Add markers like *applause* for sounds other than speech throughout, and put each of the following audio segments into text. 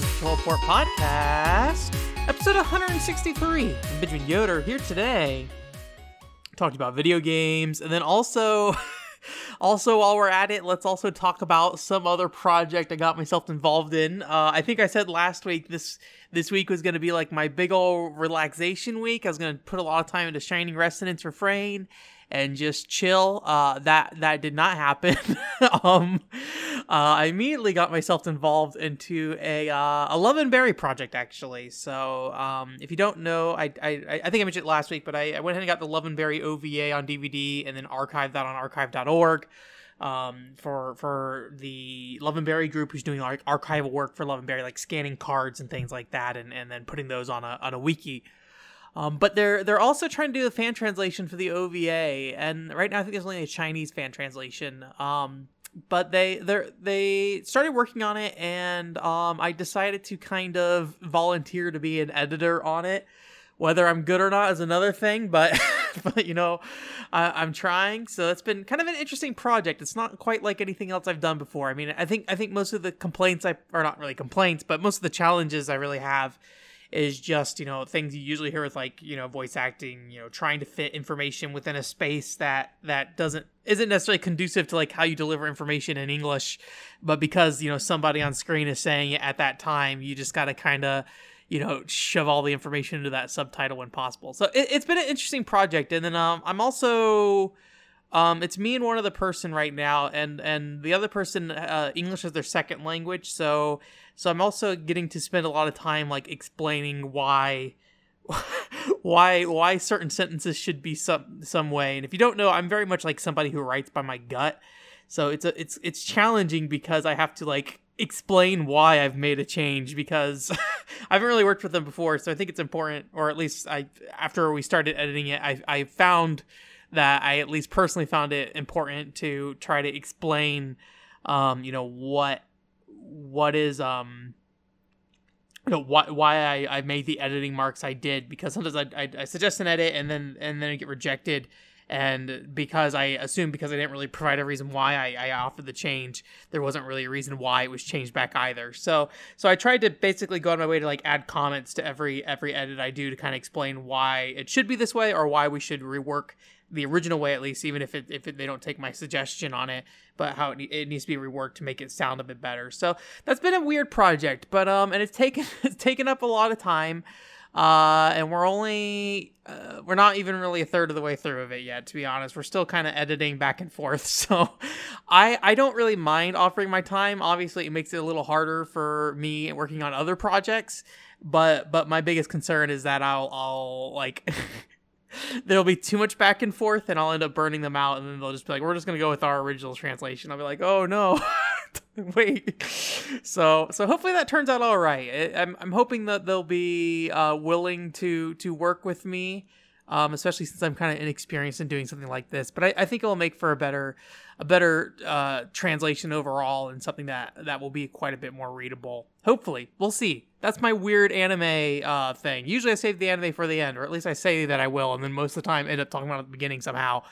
Control Report Podcast, episode 163. I'm Benjamin Yoder here today. Talked about video games, and then also, *laughs* also while we're at it, let's also talk about some other project I got myself involved in. Uh, I think I said last week this this week was going to be like my big old relaxation week. I was going to put a lot of time into Shining Resonance Refrain and just chill. Uh, that that did not happen. *laughs* um, uh, I immediately got myself involved into a uh, a Love and Berry project actually. So um, if you don't know, I, I I think I mentioned it last week, but I, I went ahead and got the Love and Berry OVA on DVD and then archived that on archive.org. Um, for for the Love and Berry group who's doing like archival work for Love and Berry, like scanning cards and things like that, and, and then putting those on a on a wiki. Um, but they're they're also trying to do a fan translation for the OVA, and right now I think there's only a Chinese fan translation. Um, but they they they started working on it, and um, I decided to kind of volunteer to be an editor on it. Whether I'm good or not is another thing, but *laughs* but you know, I, am trying. So it's been kind of an interesting project. It's not quite like anything else I've done before. I mean, I think I think most of the complaints I are not really complaints, but most of the challenges I really have is just you know things you usually hear with like you know voice acting you know trying to fit information within a space that that doesn't isn't necessarily conducive to like how you deliver information in english but because you know somebody on screen is saying it at that time you just got to kind of you know shove all the information into that subtitle when possible. So it, has been an interesting project and then um, i'm also um, it's me and one other person right now, and and the other person uh, English is their second language, so so I'm also getting to spend a lot of time like explaining why *laughs* why why certain sentences should be some some way. And if you don't know, I'm very much like somebody who writes by my gut, so it's a it's it's challenging because I have to like explain why I've made a change because *laughs* I haven't really worked with them before, so I think it's important, or at least I after we started editing it, I I found that I at least personally found it important to try to explain, um, you know, what what is um you know why why I, I made the editing marks I did because sometimes I, I, I suggest an edit and then and then it get rejected and because I assume because I didn't really provide a reason why I, I offered the change, there wasn't really a reason why it was changed back either. So so I tried to basically go on my way to like add comments to every every edit I do to kind of explain why it should be this way or why we should rework the original way at least, even if it, if it, they don't take my suggestion on it, but how it, it, needs to be reworked to make it sound a bit better. So that's been a weird project, but um, and it's taken *laughs* it's taken up a lot of time, uh, and we're only uh, we're not even really a third of the way through of it yet. To be honest, we're still kind of editing back and forth. *laughs* So I I don't really mind offering my time. Obviously, it makes it a little harder for me working on other projects, but but my biggest concern is that I'll I'll like. *laughs* *laughs* there'll be too much back and forth and I'll end up burning them out and then they'll just be like we're just to go with our original translation. I'll be like, "Oh no. *laughs* Wait." So so hopefully that turns out all right. I'm I'm hoping that they'll be uh, willing to to work with me um, especially since I'm kind of inexperienced in doing something like this. But I, I think it will make for a better, a better uh, translation overall, and something that that will be quite a bit more readable. Hopefully, we'll see. That's my weird anime uh, thing. Usually, I save the anime for the end, or at least I say that I will, and then most of the time end up talking about at the beginning somehow.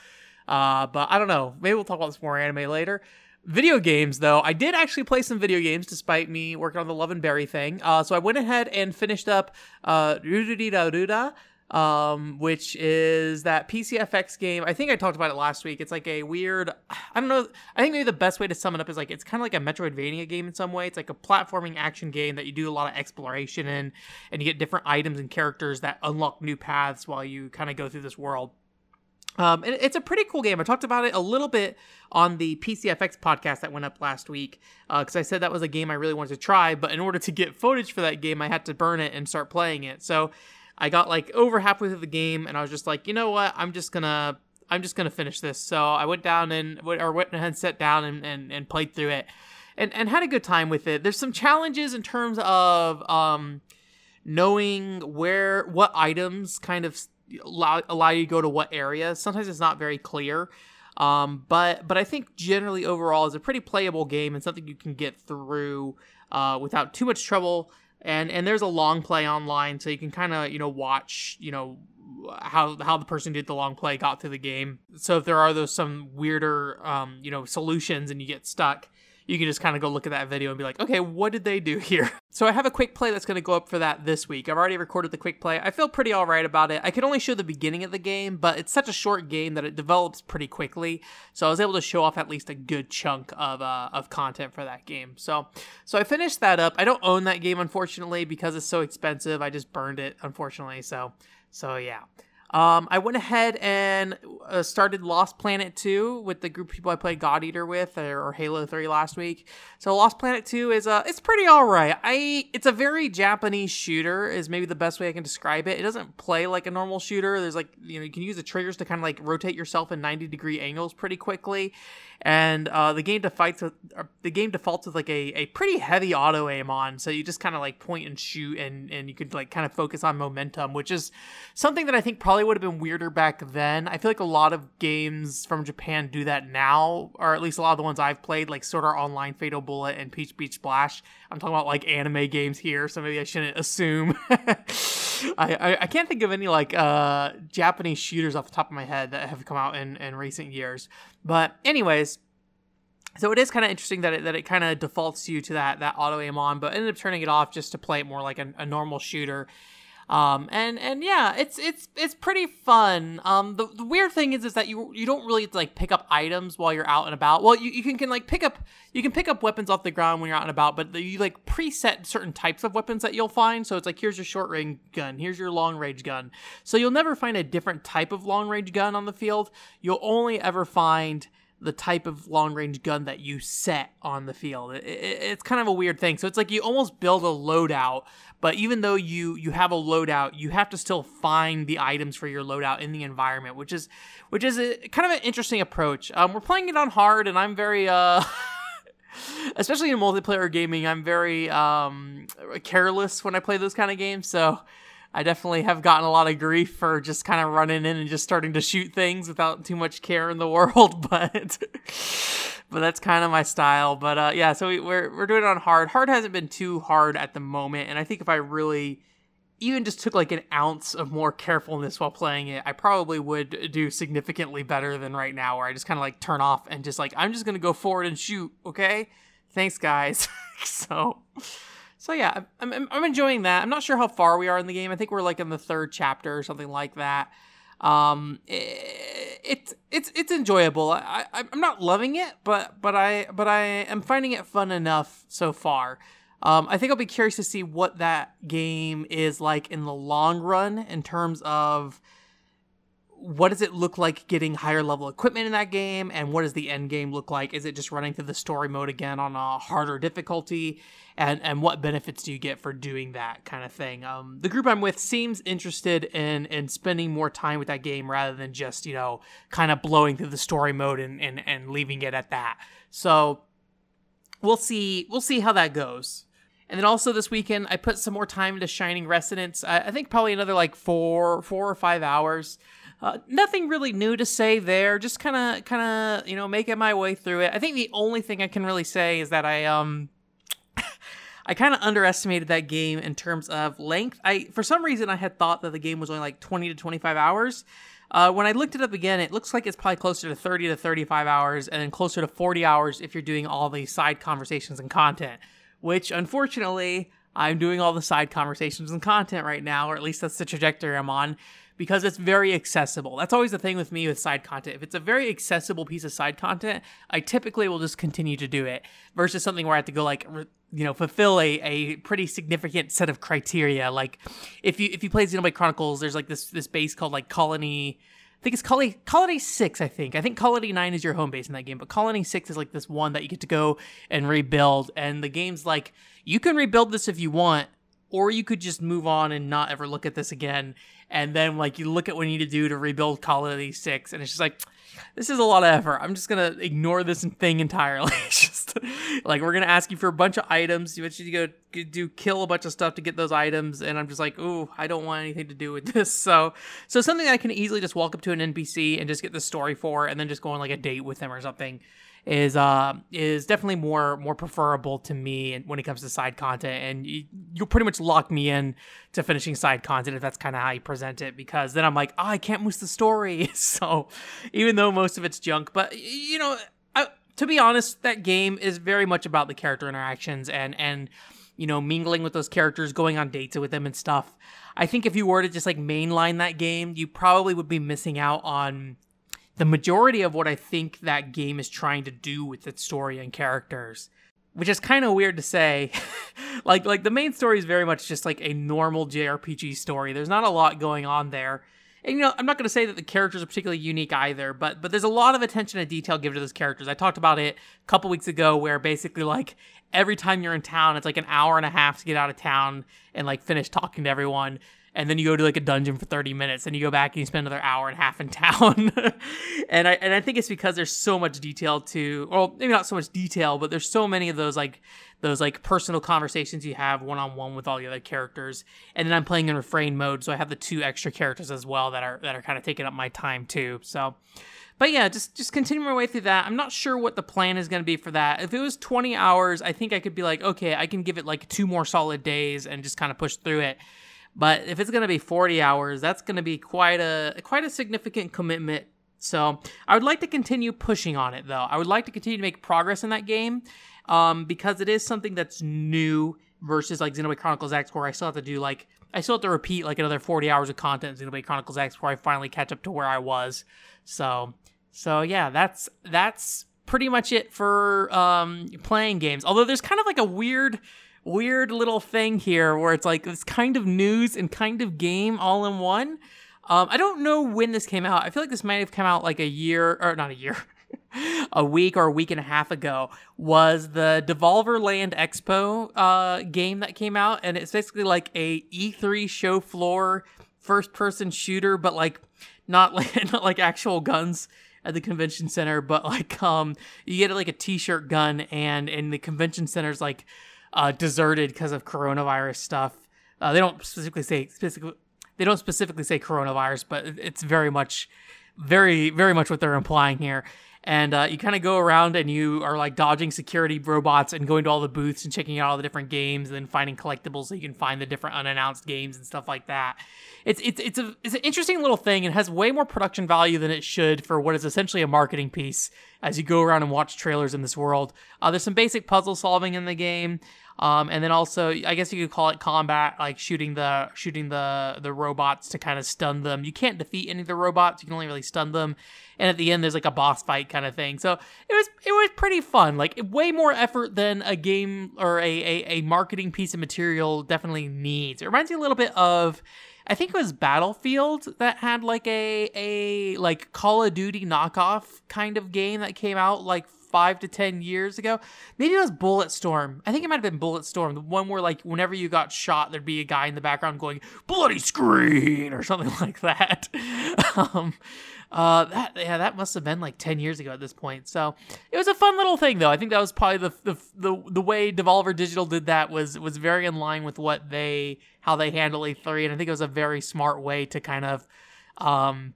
Uh, but I don't know. Maybe we'll talk about this more anime later. Video games, though, I did actually play some video games despite me working on the Love and Berry thing. Uh, so I went ahead and finished up uh, um, which is that PCFX game. I think I talked about it last week. It's like a weird, *sighs* I don't know. I think maybe the best way to sum it up is like it's kind of like a Metroidvania game in some way. It's like a platforming action game that you do a lot of exploration in, and you get different items and characters that unlock new paths while you kind of go through this world. Um, it's a pretty cool game. I talked about it a little bit on the PCFX podcast that went up last week because uh, I said that was a game I really wanted to try. But in order to get footage for that game, I had to burn it and start playing it. So I got like over halfway through the game and I was just like, you know what? I'm just gonna I'm just gonna finish this. So I went down and or went ahead and sat down and, and, and played through it and, and had a good time with it. There's some challenges in terms of um, knowing where what items kind of allow, allow you to go to what area. Sometimes it's not very clear. Um, but but I think generally overall is a pretty playable game and something you can get through uh, without too much trouble and and there's a long play online so you can kind of you know watch you know how how the person did the long play got through the game. So if there are those some weirder um you know solutions and you get stuck you can just kind of go look at that video and be like, okay, what did they do here? *laughs* So I have a quick play that's going to go up for that this week. I've already recorded the quick play. I feel pretty all right about it. I could only show the beginning of the game, but it's such a short game that it develops pretty quickly. So I was able to show off at least a good chunk of uh, of content for that game. So so I finished that up. I don't own that game unfortunately because it's so expensive. I just burned it unfortunately. So so yeah. Um, I went ahead and uh, started Lost Planet 2 with the group of people I played God Eater with, or, or, Halo 3 last week. So Lost Planet 2 is uh, it's pretty all right. I it's a very Japanese shooter is maybe the best way I can describe it. It doesn't play like a normal shooter. There's like you know you can use the triggers to kind of like rotate yourself in 90 degree angles pretty quickly, and uh, the game defaults with uh, the game defaults with like a, a pretty heavy auto aim on, so you just kind of like point and shoot, and and you could like kind of focus on momentum, which is something that I think probably would have been weirder back then. I feel like a lot of games from Japan do that now, or at least a lot of the ones I've played, like Sword Art Online, Fatal Bullet, and Peach Beach Splash. I'm talking about like anime games here, so maybe I shouldn't assume. *laughs* I, I, I can't think of any like uh Japanese shooters off the top of my head that have come out in in recent years. But anyways, so it is kind of interesting that it, that it kind of defaults you to that that auto aim on, but ended up turning it off just to play it more like a, a normal shooter. Um, and and yeah, it's it's it's pretty fun. Um, the, the weird thing is is that you you don't really like pick up items while you're out and about. Well, you, you can, can like pick up you can pick up weapons off the ground when you're out and about, but you like preset certain types of weapons that you'll find. So it's like here's your short range gun, here's your long range gun. So you'll never find a different type of long range gun on the field. You'll only ever find the type of long range gun that you set on the field. It, it, it's kind of a weird thing. So it's like you almost build a loadout, but even though you you have a loadout, you have to still find the items for your loadout in the environment, which is which is a, kind of an interesting approach. Um, we're playing it on hard, and I'm very uh. *laughs* especially in multiplayer gaming, I'm very um, careless when I play those kind of games. So I definitely have gotten a lot of grief for just kind of running in and just starting to shoot things without too much care in the *laughs* world, but but that's kind of my style. But uh, yeah, so we, we're we're doing it on hard. Hard hasn't been too hard at the moment, and I think if I really even just took like an ounce of more carefulness while playing it, I probably would do significantly better than right now, where I just kind of like turn off and just like I'm just gonna go forward and shoot. Okay, thanks guys. *laughs* so so yeah, I'm, I'm enjoying that. I'm not sure how far we are in the game. I think we're like in the third chapter or something like that. Um, it, it's it's it's enjoyable. I, I I'm not loving it, but but I but I am finding it fun enough so far. Um, I think I'll be curious to see what that game is like in the long run in terms of what does it look like getting higher level equipment in that game and what does the end game look like? Is it just running through the story mode again on a harder difficulty? And and what benefits do you get for doing that kind of thing? Um, the group i'm with seems interested in in spending more time with that game rather than just you know kind of blowing through the story mode and and, and leaving it at that. So we'll see we'll see how that goes. And then also this weekend, I put some more time into Shining Resonance. I, I think probably another like four, four or five hours. Uh, nothing really new to say there. Just kind of, kind of, you know, making my way through it. I think the only thing I can really say is that I um, *laughs* I kind of underestimated that game in terms of length. I for some reason I had thought that the game was only like 20 to 25 hours. Uh, when I looked it up again, it looks like it's probably closer to 30 to 35 hours, and then closer to 40 hours if you're doing all the side conversations and content. Which, unfortunately, I'm doing all the side conversations and content right now, or at least that's the trajectory I'm on because it's very accessible. That's always the thing with me with side content. If it's a very accessible piece of side content, I typically will just continue to do it versus something where I have to go like you know fulfill a, a pretty significant set of criteria. Like if you if you play Xenoblade Chronicles, there's like this this base called like Colony. I think it's Colony Colony Six. I think I think Colony Nine is your home base in that game, but Colony Six is like this one that you get to go and rebuild. And the game's like you can rebuild this if you want, or you could just move on and not ever look at this again and then like you look at what you need to do to rebuild Colony Six, and it's just like this is a lot of effort. I'm just gonna ignore this thing entirely. it's *laughs* just like we're gonna ask you for a bunch of items. You want to go do kill a bunch of stuff to get those items, and I'm just like, ooh, I don't want anything to do with *laughs* this. So, so something I can easily just walk up to an NPC and just get the story for, and then just go on like a date with them or something is uh is definitely more more preferable to me when it comes to side content and you, will pretty much lock me in to finishing side content if that's kind of how you present it because then I'm like oh I can't miss the story *laughs* so even though most of it's junk but you know I, to be honest, that game is very much about the character interactions and and you know mingling with those characters, going on dates with them and stuff. I think if you were to just like mainline that game, you probably would be missing out on the majority of what I think that game is trying to do with its story and characters. Which is kind of weird to say. *laughs* like like the main story is very much just like a normal JRPG story. There's not a lot going on there. And you know, I'm not going to say that the characters are particularly unique either, but but there's a lot of attention and detail given to those characters. I talked about it a couple weeks ago where basically like every time you're in town, it's like an hour and a half to get out of town and like finish talking to everyone and then you go to like a dungeon for 30 minutes and you go back and you spend another hour and a half in town *laughs* and i and i think it's because there's so much detail to well maybe not so much detail but there's so many of those like those like personal conversations you have one-on-one with all the other characters and then i'm playing in refrain mode so i have the two extra characters as well that are that are kind of taking up my time too so but yeah, just just continue my way through that. I'm not sure what the plan is going to be for that. If it was 20 hours, I think I could be like, okay, I can give it like two more solid days and just kind of push through it. But if it's going to be 40 hours, that's going to be quite a quite a significant commitment. So I would like to continue pushing on it, though. I would like to continue to make progress in that game um, because it is something that's new versus like Xenoblade Chronicles X, where I still have to do like I still have to repeat like another 40 hours of content in Xenoblade Chronicles X before I finally catch up to where I was. So so yeah, that's that's pretty much it for um, playing games. Although there's kind of like a weird weird little thing here where it's like this kind of news and kind of game all in one. Um, I don't know when this came out. I feel like this might have come out like a year or not a year, *laughs* a week or a week and a half ago. Was the Devolver Land Expo uh, game that came out, and it's basically like a E3 show floor first person shooter, but like not *laughs* like not like actual guns at the convention center, but like um you get like a t-shirt gun and and the convention center's like uh, deserted because of coronavirus stuff. Uh, they don't specifically say specifically they don't specifically say coronavirus, but it's very much, very very much what they're implying here. And uh, you kind of go around and you are like dodging security robots and going to all the booths and checking out all the different games and then finding collectibles so you can find the different unannounced games and stuff like that. It's it's it's a it's an interesting little thing and has way more production value than it should for what is essentially a marketing piece as you go around and watch trailers in this world. Uh, there's some basic puzzle solving in the game. Um, and then also, I guess you could call it combat, like shooting the shooting the the robots to kind of stun them. You can't defeat any of the robots; you can only really stun them. And at the end, there's like a boss fight kind of thing. So it was it was pretty fun. Like way more effort than a game or a a, a marketing piece of material definitely needs. It reminds me a little bit of. I think it was Battlefield that had like a a like Call of Duty knockoff kind of game that came out like five to ten years ago. Maybe it was Bulletstorm. I think it might have been Bulletstorm, the one where like whenever you got shot, there'd be a guy in the background going "bloody screen" or something *laughs* like that. um, uh, that yeah, that must have been like ten years ago at this point. So it was a fun little thing, though. I think that was probably the the the, the way Devolver Digital did that was was very in line with what they how they handle E3, and I think it was a very smart way to kind of um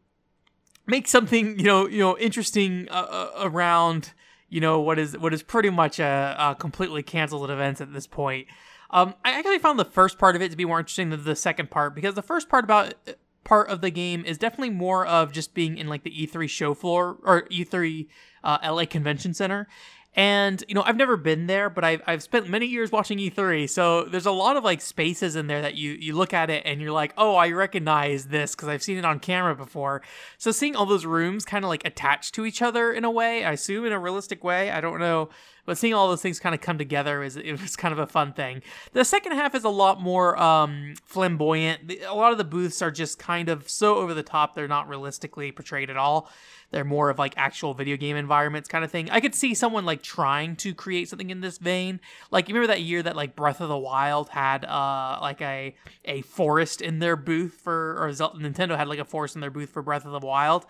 make something you know you know interesting uh, uh around you know what is what is pretty much a, a completely canceled event at this point. Um, I actually found the first part of it to be more interesting than the second part because the first part about part of the game is definitely more of just being in like the E3 show floor or E3 uh, LA Convention Center, and you know, I've never been there, but I've I've spent many years watching E3, so there's a lot of like spaces in there that you you look at it and you're like, oh, I recognize this because I've seen it on camera before. So seeing all those rooms kind of like attached to each other in a way, I assume in a realistic way, I don't know, but seeing all those things kind of come together is it was kind of a fun thing. The second half is a lot more um, flamboyant. A lot of the booths are just kind of so over the top; they're not realistically portrayed at all. They're more of like actual video game environments kind of thing. I could see someone like trying to create something in this vein. Like you remember that year that like Breath of the Wild had uh like a a forest in their booth for or Nintendo had like a forest in their booth for Breath of the Wild.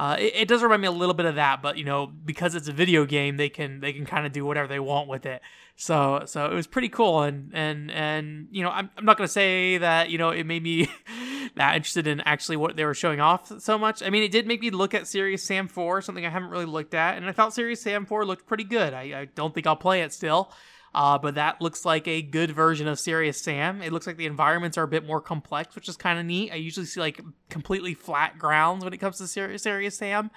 Uh, it, it, does remind me a little bit of that, but you know, because it's a video game, they can they can kind of do whatever they want with it. So so it was pretty cool, and and and you know, I'm I'm not gonna say that you know it made me *laughs* that interested in actually what they were showing off so much. I mean, it did make me look at Serious Sam 4, something I haven't really looked at, and I thought Serious Sam 4 looked pretty good. I, I don't think I'll play it still. Uh, but that looks like a good version of Serious Sam. It looks like the environments are a bit more complex, which is kind of neat. I usually see like completely flat grounds when it comes to Serious, Serious Sam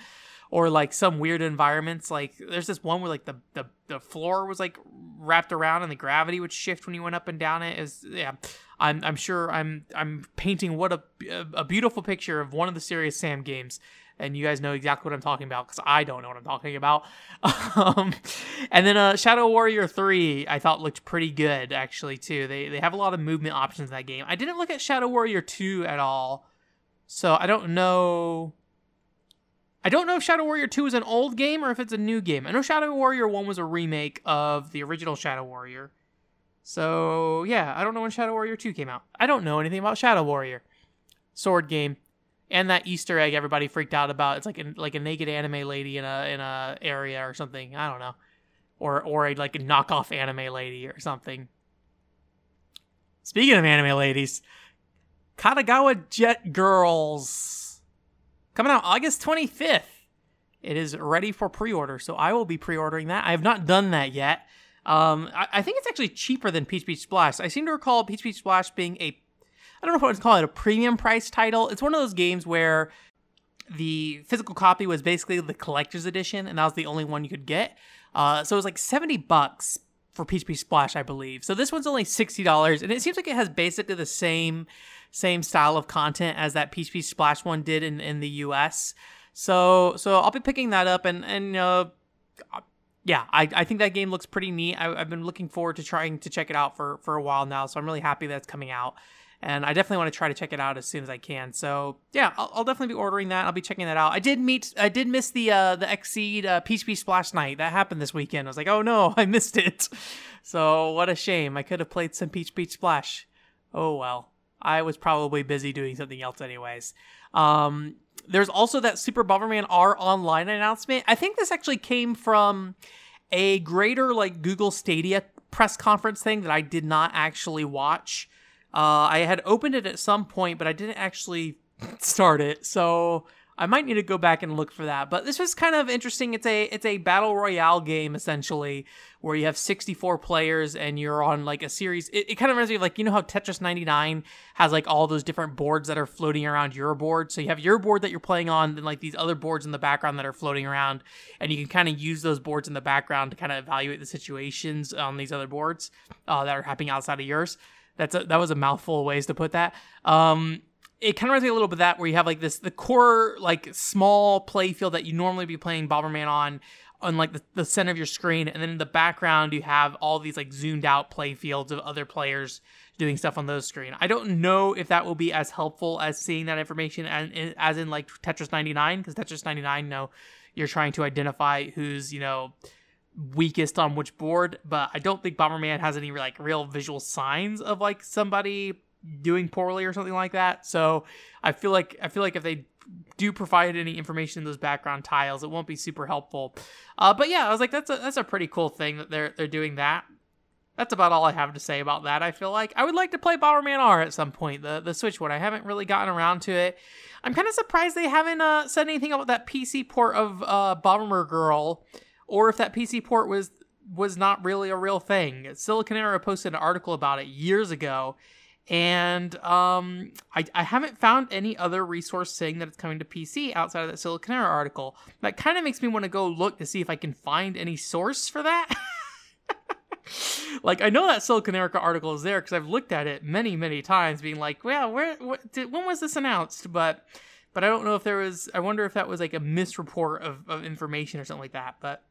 or like some weird environments. Like there's this one where like the, the, the floor was like wrapped around and the gravity would shift when you went up and down it. Is yeah, I'm I'm sure I'm I'm painting what a a beautiful picture of one of the Serious Sam games. And you guys know exactly what I'm talking about because I don't know what I'm talking about. *laughs* um, and then uh, Shadow Warrior 3, I thought looked pretty good actually too. They they have a lot of movement options in that game. I didn't look at Shadow Warrior 2 at all, so I don't know I don't know if Shadow Warrior 2 is an old game or if it's a new game. I know Shadow Warrior 1 was a remake of the original Shadow Warrior. So, yeah, I don't know when Shadow Warrior 2 came out. I don't know anything about Shadow Warrior. Sword game. And that Easter egg everybody freaked out about. It's like a, like a naked anime lady in a in a area or something. I don't know. Or or a, like a knockoff anime lady or something. Speaking of anime ladies, Kandagawa Jet Girls coming out August 25th. It is ready for pre-order, so I will be pre-ordering that. I have not done that yet. Um, I, I, think it's actually cheaper than Peach Beach Splash. I seem to recall Peach Beach Splash being a, I don't know if I would call it, a premium price title. It's one of those games where the physical copy was basically the collector's edition, and that was the only one you could get. Uh, so it was like 70 bucks for Beach Splash, I believe. So this one's only $60, and it seems like it has basically the same same style of content as that Beach Splash one did in, in the US. So so I'll be picking that up and and uh, yeah, I, I think that game looks pretty neat. I, have been looking forward to trying to check it out for for a while now, so I'm really happy that it's coming out. And I definitely want to try to check it out as soon as I can. So yeah, I'll, I'll definitely be ordering that. I'll be checking that out. I did meet, I did miss the uh, the Xseed uh, Peach Beach Splash night that happened this weekend. I was like, oh no, *laughs* I missed it. So what a shame. I could have played some Peach Beach Splash. Oh well. I was probably busy doing something else anyways. Um, there's also that Super Bomberman R online announcement. I think this actually came from a greater like Google Stadia press conference thing that I did not actually watch. Uh, I had opened it at some point, but I didn't actually *laughs* start it. So I might need to go back and look for that. But this was kind of interesting. It's a it's a battle royale game essentially where you have 64 players and you're on like a series. It, it kind of reminds me of like you know how Tetris 99 has like all those different boards that are floating around your board. So you have your board that you're playing on, then like these other boards in the background that are floating around, and you can kind of use those boards in the background to kind of evaluate the situations on these other boards uh, that are happening outside of yours. That's a, that was a mouthful of ways to put that. Um, it kind of reminds me a little bit of that where you have like this the core like small play field that you normally be playing Bomberman on on like the, the center of your screen and then in the background you have all these like zoomed out play fields of other players doing stuff on those screen. I don't know if that will be as helpful as seeing that information and as in like Tetris 99 because Tetris 99 you know you're trying to identify who's you know weakest on which board but I don't think Bomberman has any like real visual signs of like somebody doing poorly or something like that. So I feel like I feel like if they do provide any information in those background tiles, it won't be super helpful. Uh, but yeah, I was like, that's a that's a pretty cool thing that they're they're doing that. That's about all I have to say about that. I feel like I would like to play Bomberman R at some point, the the Switch one. I haven't really gotten around to it. I'm kind of surprised they haven't uh, said anything about that PC port of uh, Bomber Girl, or if that PC port was was not really a real thing. Siliconera posted an article about it years ago, and um, I, I haven't found any other resource saying that it's coming to PC outside of that Siliconera article. That kind of makes me want to go look to see if I can find any source for that. *laughs* like I know that Siliconera article is there because I've looked at it many, many times, being like, "Well, where? Did, when was this announced?" But, but I don't know if there was. I wonder if that was like a misreport of, of information or something like that. But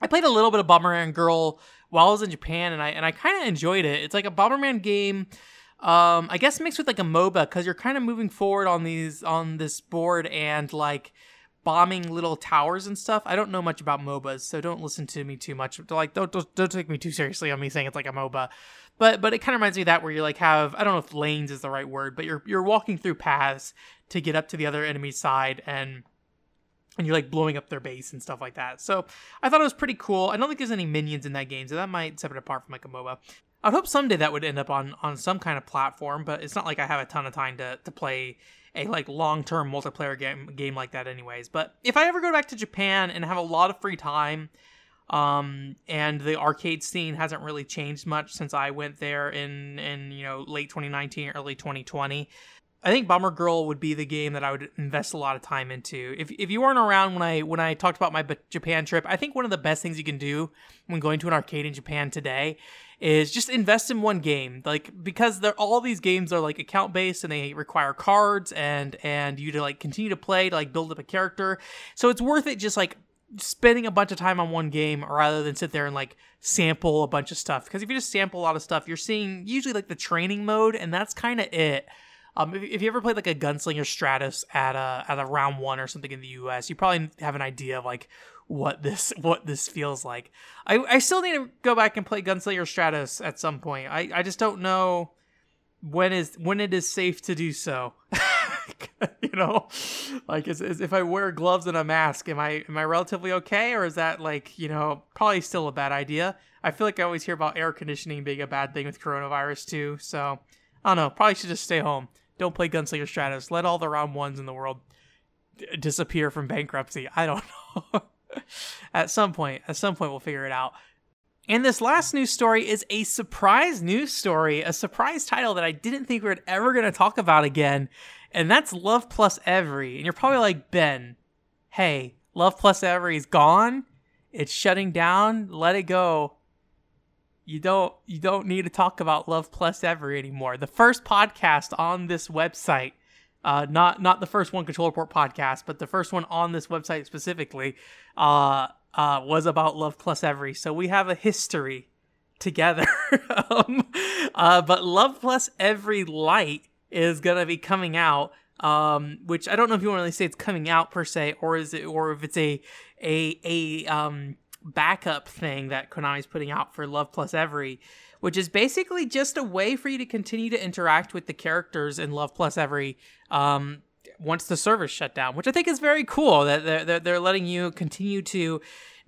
I played a little bit of Bomberman Girl while I was in Japan, and I and I kind of enjoyed it. It's like a Bomberman game um, I guess mixed with like a MOBA because you're kind of moving forward on these on this board and like bombing little towers and stuff. I don't know much about MOBAs, so don't listen to me too much. Like don't don't, don't take me too seriously on me saying it's like a MOBA. But but it kind of reminds me of that where you like have I don't know if lanes is the right word, but you're you're walking through paths to get up to the other enemy side and and you're like blowing up their base and stuff like that. So I thought it was pretty cool. I don't think there's any minions in that game, so that might set it apart from like a MOBA. I'd hope someday that would end up on on some kind of platform, but it's not like I have a ton of time to to play a like long-term multiplayer game game like that anyways. But if I ever go back to Japan and have a lot of free time, Um, and the arcade scene hasn't really changed much since I went there in in you know late 2019, early 2020. I think Bomber Girl would be the game that I would invest a lot of time into. If, if you weren't around when I when I talked about my Japan trip, I think one of the best things you can do when going to an arcade in Japan today is just invest in one game. Like because they're all these games are like account based and they require cards and and you to like continue to play to like build up a character. So it's worth it just like spending a bunch of time on one game rather than sit there and like sample a bunch of stuff. Because if you just sample a lot of stuff, you're seeing usually like the training mode and that's kind of it. Um, if, if, you ever played like a Gunslinger Stratos at a at a round one or something in the U.S., you probably have an idea of like what this *laughs* what this feels like. I, I still need to go back and play Gunslinger Stratos at some point. I, I just don't know when is when it is safe to do so. *laughs* you know, like is, is, if I wear gloves and a mask, am I am I relatively okay, or is that like you know probably still a bad idea? I feel like I always hear about air conditioning being a bad thing with coronavirus too. So I don't know. Probably should just stay home. Don't play Gunslinger Stratos. Let all the round ones in the world d- disappear from bankruptcy. I don't *laughs* know. at some point, at some point, we'll figure it out. And this last news story is a surprise news story, a surprise title that I didn't think we were ever going to talk about again. And that's Love Plus Every. And you're probably like, Ben, hey, Love Plus Every is gone. It's shutting down. Let it go you don't you don't need to talk about Love Plus Every anymore. The first podcast on this website, uh, not not the first one Control Report podcast, but the first one on this website specifically, uh, uh, was about Love Plus Every. So we have a history together. *laughs* um, uh, but Love Plus Every Light is gonna be coming out. Um, which I don't know if you want to really say it's coming out per se, or is it, or if it's a a a um backup thing that Konami's putting out for Love Plus Every, which is basically just a way for you to continue to interact with the characters in Love Plus Every um, once the servers shut down, which I think is very cool that they're, they're, letting you continue to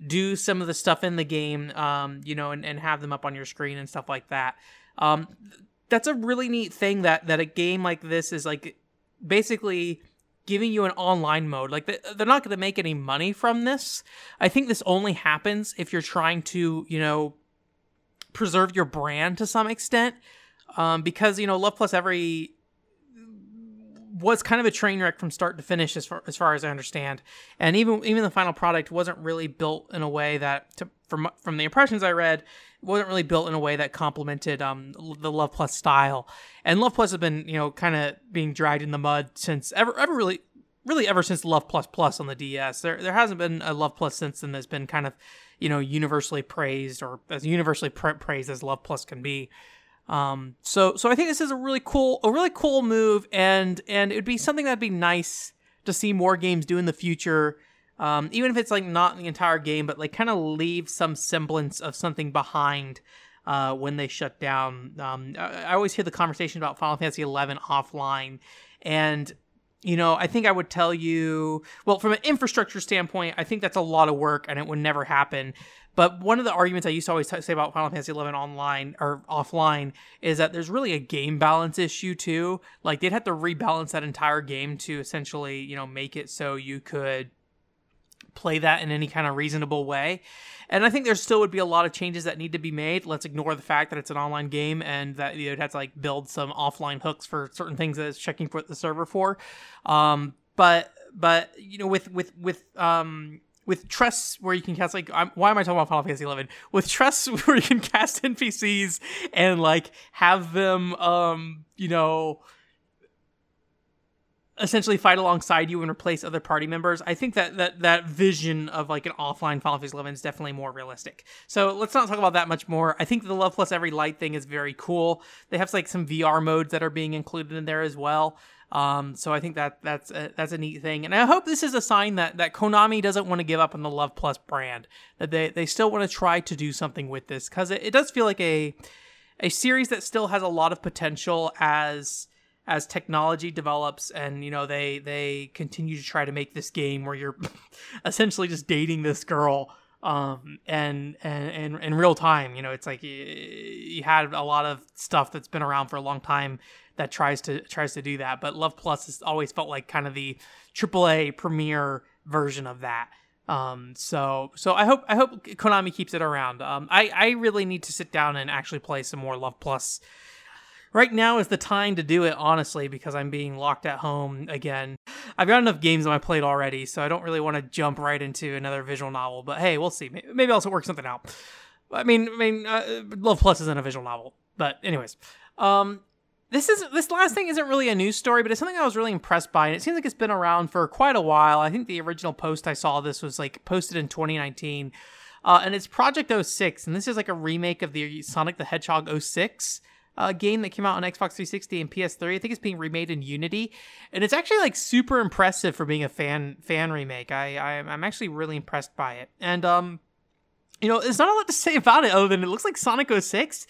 do some of the stuff in the game, um, you know, and, and have them up on your screen and stuff like that. Um, that's a really neat thing that, that a game like this is like basically giving you an online mode. Like they're not going to make any money from this. I think this only happens if you're trying to, you know, preserve your brand to some extent. Um, because you know, Love Plus Every was kind of a train wreck from start to finish, as far as far as I understand. And even even the final product wasn't really built in a way that, to, from from the impressions I read, wasn't really built in a way that complemented um, the Love Plus style. And Love Plus has been, you know, kind of being dragged in the mud since ever, ever really, really ever since Love Plus Plus on the DS. There, there hasn't been a Love Plus since then that's been kind of, you know, universally praised or as universally pra- praised as Love Plus can be. Um, so, so I think this is a really cool, a really cool move, and and it'd be something that'd be nice to see more games do in the future um, even if it's like not the entire game, but like kind of leave some semblance of something behind uh, when they shut down. Um, I, I, always hear the conversation about Final Fantasy XI offline, and you know, I think I would tell you, well, from an infrastructure standpoint, I think that's a lot of work, and it would never happen. But one of the arguments I used to always say about Final Fantasy XI online or offline is that there's really a game balance issue too. Like they'd have to rebalance that entire game to essentially, you know, make it so you could play that in any kind of reasonable way. And I think there still would be a lot of changes that need to be made. Let's ignore the fact that it's an online game and that you would have to like build some offline hooks for certain things that it's checking for the server for. Um, but but you know with with with um with trusts where you can cast like I'm, why am I talking about Final Fantasy 11 with trusts *laughs* where you can cast NPCs and like have them um you know essentially fight alongside you and replace other party members. I think that that that vision of like an offline Final Fantasy XI is definitely more realistic. So let's not talk about that much more. I think the Love Plus Every Light thing is very cool. They have like some VR modes that are being included in there as well. Um, so I think that that's a, that's a neat thing, and I hope this is a sign that that Konami doesn't want to give up on the Love Plus brand. That they they still want to try to do something with this because it, it does feel like a a series that still has a lot of potential as as technology develops and you know they they continue to try to make this game where you're *laughs* essentially just dating this girl um and and and in real time you know it's like you, you had a lot of stuff that's been around for a long time that tries to tries to do that but love plus has always felt like kind of the AAA premiere version of that Um, so so I hope I hope Konami keeps it around. Um, I I really need to sit down and actually play some more Love Plus. Right now is the time to do it, honestly, because I'm being locked at home again. I've got enough games on my plate already, so I don't really want to jump right into another visual novel. But hey, we'll see. Maybe I'll work something out. I mean, I mean, uh, Love Plus isn't a visual novel, but anyways, um, this is this last thing isn't really a news story, but it's something I was really impressed by, and it seems like it's been around for quite a while. I think the original post I saw this was like posted in 2019, uh, and it's Project 06, and this is like a remake of the Sonic the Hedgehog 06 uh, game that came out on Xbox 360 and PS3. I think it's being remade in Unity, and it's actually like super impressive for being a fan fan remake. I, I I'm actually really impressed by it, and um, you know, there's not a lot to say about it other than it looks like Sonic 06,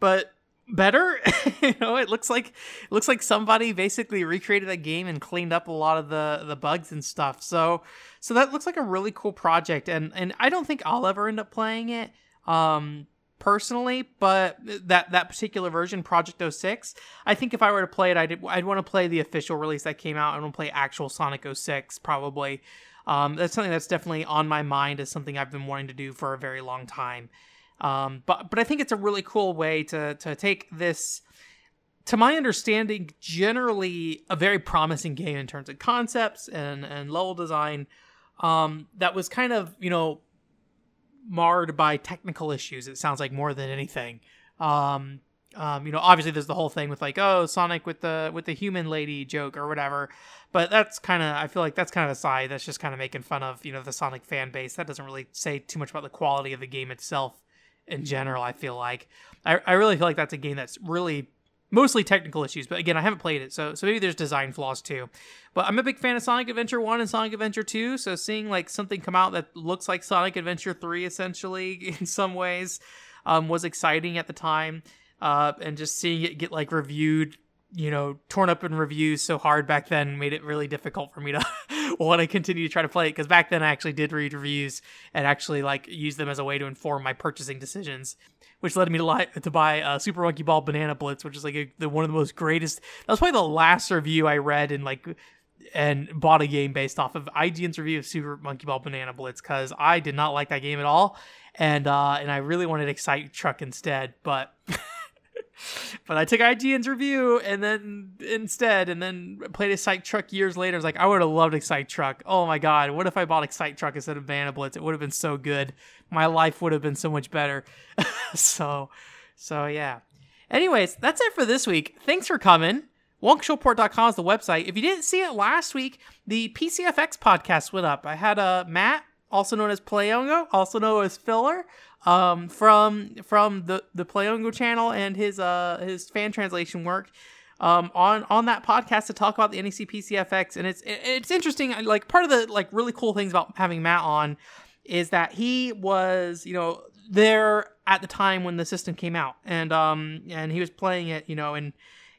but better. *laughs* you know, it looks like it looks like somebody basically recreated that game and cleaned up a lot of the the bugs and stuff. So so that looks like a really cool project and and I don't think I'll ever end up playing it um personally, but that that particular version Project 06, I think if I were to play it I'd I'd want to play the official release that came out. I to play actual Sonic 06 probably. Um, that's something that's definitely on my mind as something I've been wanting to do for a very long time. Um, but but I think it's a really cool way to to take this, to my understanding, generally a very promising game in terms of concepts and and level design. Um, that was kind of you know marred by technical issues. It sounds like more than anything. Um, um, you know, obviously there's the whole thing with like, oh, Sonic with the with the human lady joke or whatever. But that's kind of I feel like that's kind of a side that's just kind of making fun of you know the Sonic fan base. That doesn't really say too much about the quality of the game itself in general. I feel like I, I really feel like that's a game that's really mostly technical issues. But again, I haven't played it, so so maybe there's design flaws too. But I'm a big fan of Sonic Adventure One and Sonic Adventure Two, so seeing like something come out that looks like Sonic Adventure Three essentially *laughs* in some ways um, was exciting at the time. Uh, and just seeing it get like reviewed you know, torn up in reviews so hard back then made it really difficult for me to *laughs* want to continue to try to play it because back then I actually did read reviews and actually like use them as a way to inform my purchasing decisions, which led me to li- to buy uh, Super Monkey Ball Banana Blitz, which is like a, the one of the most greatest. That was probably the last review I read and like and bought a game based off of IGN's review of Super Monkey Ball Banana Blitz because I did not like that game at all, and uh, and I really wanted Excite Truck instead, but. *laughs* *laughs* but I took IGN's review and then instead, and then played Excite Truck years later. I was like, I would have loved Excite Truck. Oh my god, what if I bought Excite Truck instead of Banana Blitz? It would have been so good. My life would have been so much better. *laughs* so, so yeah. Anyways, that's it for this week. Thanks for coming. Wonkshowport.com is the website. If you didn't see it last week, the PCFX podcast went up. I had uh, Matt, also known as Playongo, also known as Filler, um, from from the the Playongo channel and his uh his fan translation work. Um, on on that podcast to talk about the NEC PCFX, and it's it's interesting. Like part of the like really cool things about having Matt on is that he was you know there at the time when the system came out, and um and he was playing it you know in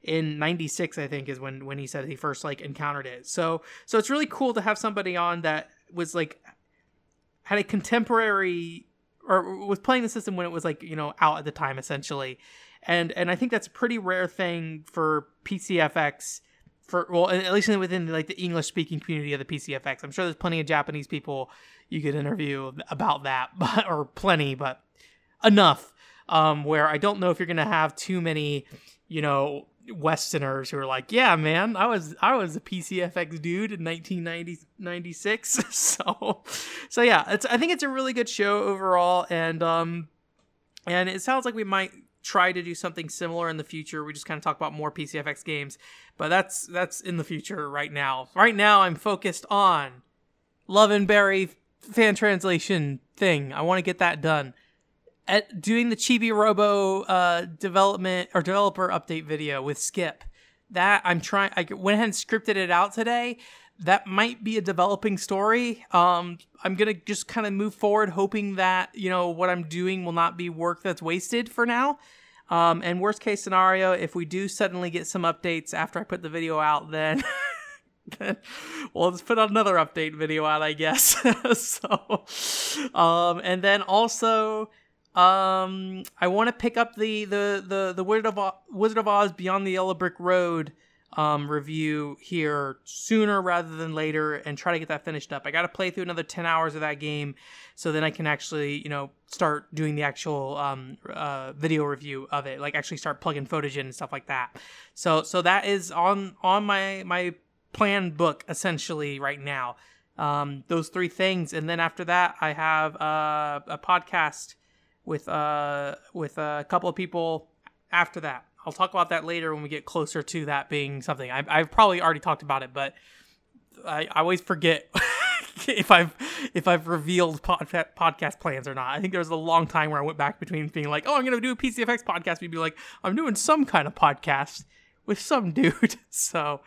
in 96 i think is when when he said he first like encountered it so so it's really cool to have somebody on that was like had a contemporary or was playing the system when it was like you know out at the time essentially. And and i think that's a pretty rare thing for pcfx for well at least within like the english speaking community of the pcfx i'm sure there's plenty of japanese people you could interview about that *laughs* but or plenty but enough um where i don't know if you're gonna have too many you know Westerners who are like, "Yeah, man, I was I was a PCFX dude in 1996." *laughs* so, so yeah, it's I think it's a really good show overall, and um, and it sounds like we might try to do something similar in the future. We just kind of talk about more PCFX games, but that's that's in the future right now. Right now, I'm focused on Love and Berry fan translation thing. I want to get that done at doing the Chibi Robo uh, development or developer update video with Skip. That I'm trying. I went ahead and scripted it out today. That might be a developing story. Um, I'm gonna just kind of move forward, hoping that you know what I'm doing will not be work that's wasted for now. Um, and worst case scenario, if we do suddenly get some updates after I put the video out, then. *laughs* well let's put another update video out i guess *laughs* so um and then also um, I want to pick up the the the the Wizard of Oz, Wizard of Oz Beyond the Yellow Brick Road um, review here sooner rather than later and try to get that finished up. I got to play through another 10 hours of that game so then I can actually, you know, start doing the actual um, uh, video review of it, like actually start plugging footage in and stuff like that. So so that is on on my my plan book essentially right now. Um, those three things, and then after that, I have uh, a podcast with uh with a couple of people after that. I'll talk about that later when we get closer to that being something. I, I've probably already talked about it, but I, I always forget *laughs* if I've if I've revealed pod, podcast plans or not. I think there was a long time where I went back between being like, "Oh, I'm going to do a PCFX podcast," we'd be like, "I'm doing some kind of podcast with some *laughs* dude." so,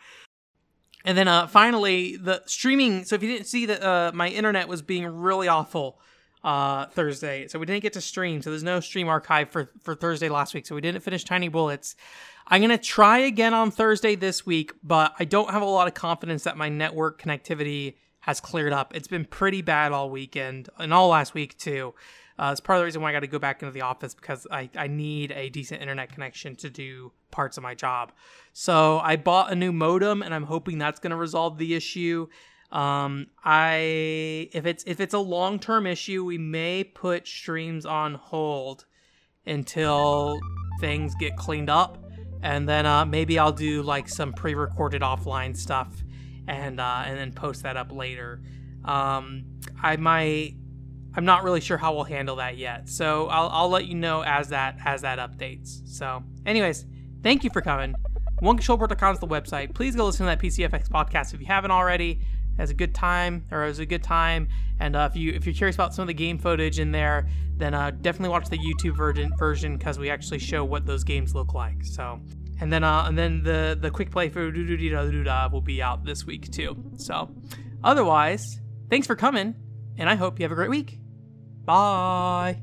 and then uh, finally the streaming. So if you didn't see that, uh, my internet was being really awful uh, Thursday. So we didn't get to stream. So there's no stream archive for, for Thursday last week. So we didn't finish Tiny Bullets. I'm going to try again on Thursday this week, but I don't have a lot of confidence that my network connectivity has cleared up. It's been pretty bad all weekend and all last week too. Uh, it's part of the reason why I got to go back into the office because I, I need a decent internet connection to do parts of my job. So I bought a new modem and I'm hoping that's going to resolve the issue. Um, I if it's if it's a long term issue, we may put streams on hold until things get cleaned up, and then uh, maybe I'll do like some pre recorded offline stuff, and uh, and then post that up later. Um, I might. I'm not really sure how we'll handle that yet, so I'll, I'll let you know as that as that updates. So, anyways, thank you for coming. OneControlPort.com is the website. Please go listen to that PCFX podcast if you haven't already has a good time or it was a good time. And uh, if you if you're curious about some of the game footage in there then uh, definitely watch the youtube version version because we actually show what those games look like so. And then uh, and then the the quick play for will be out this week too so. Otherwise thanks for coming and i hope you have a great week. Bye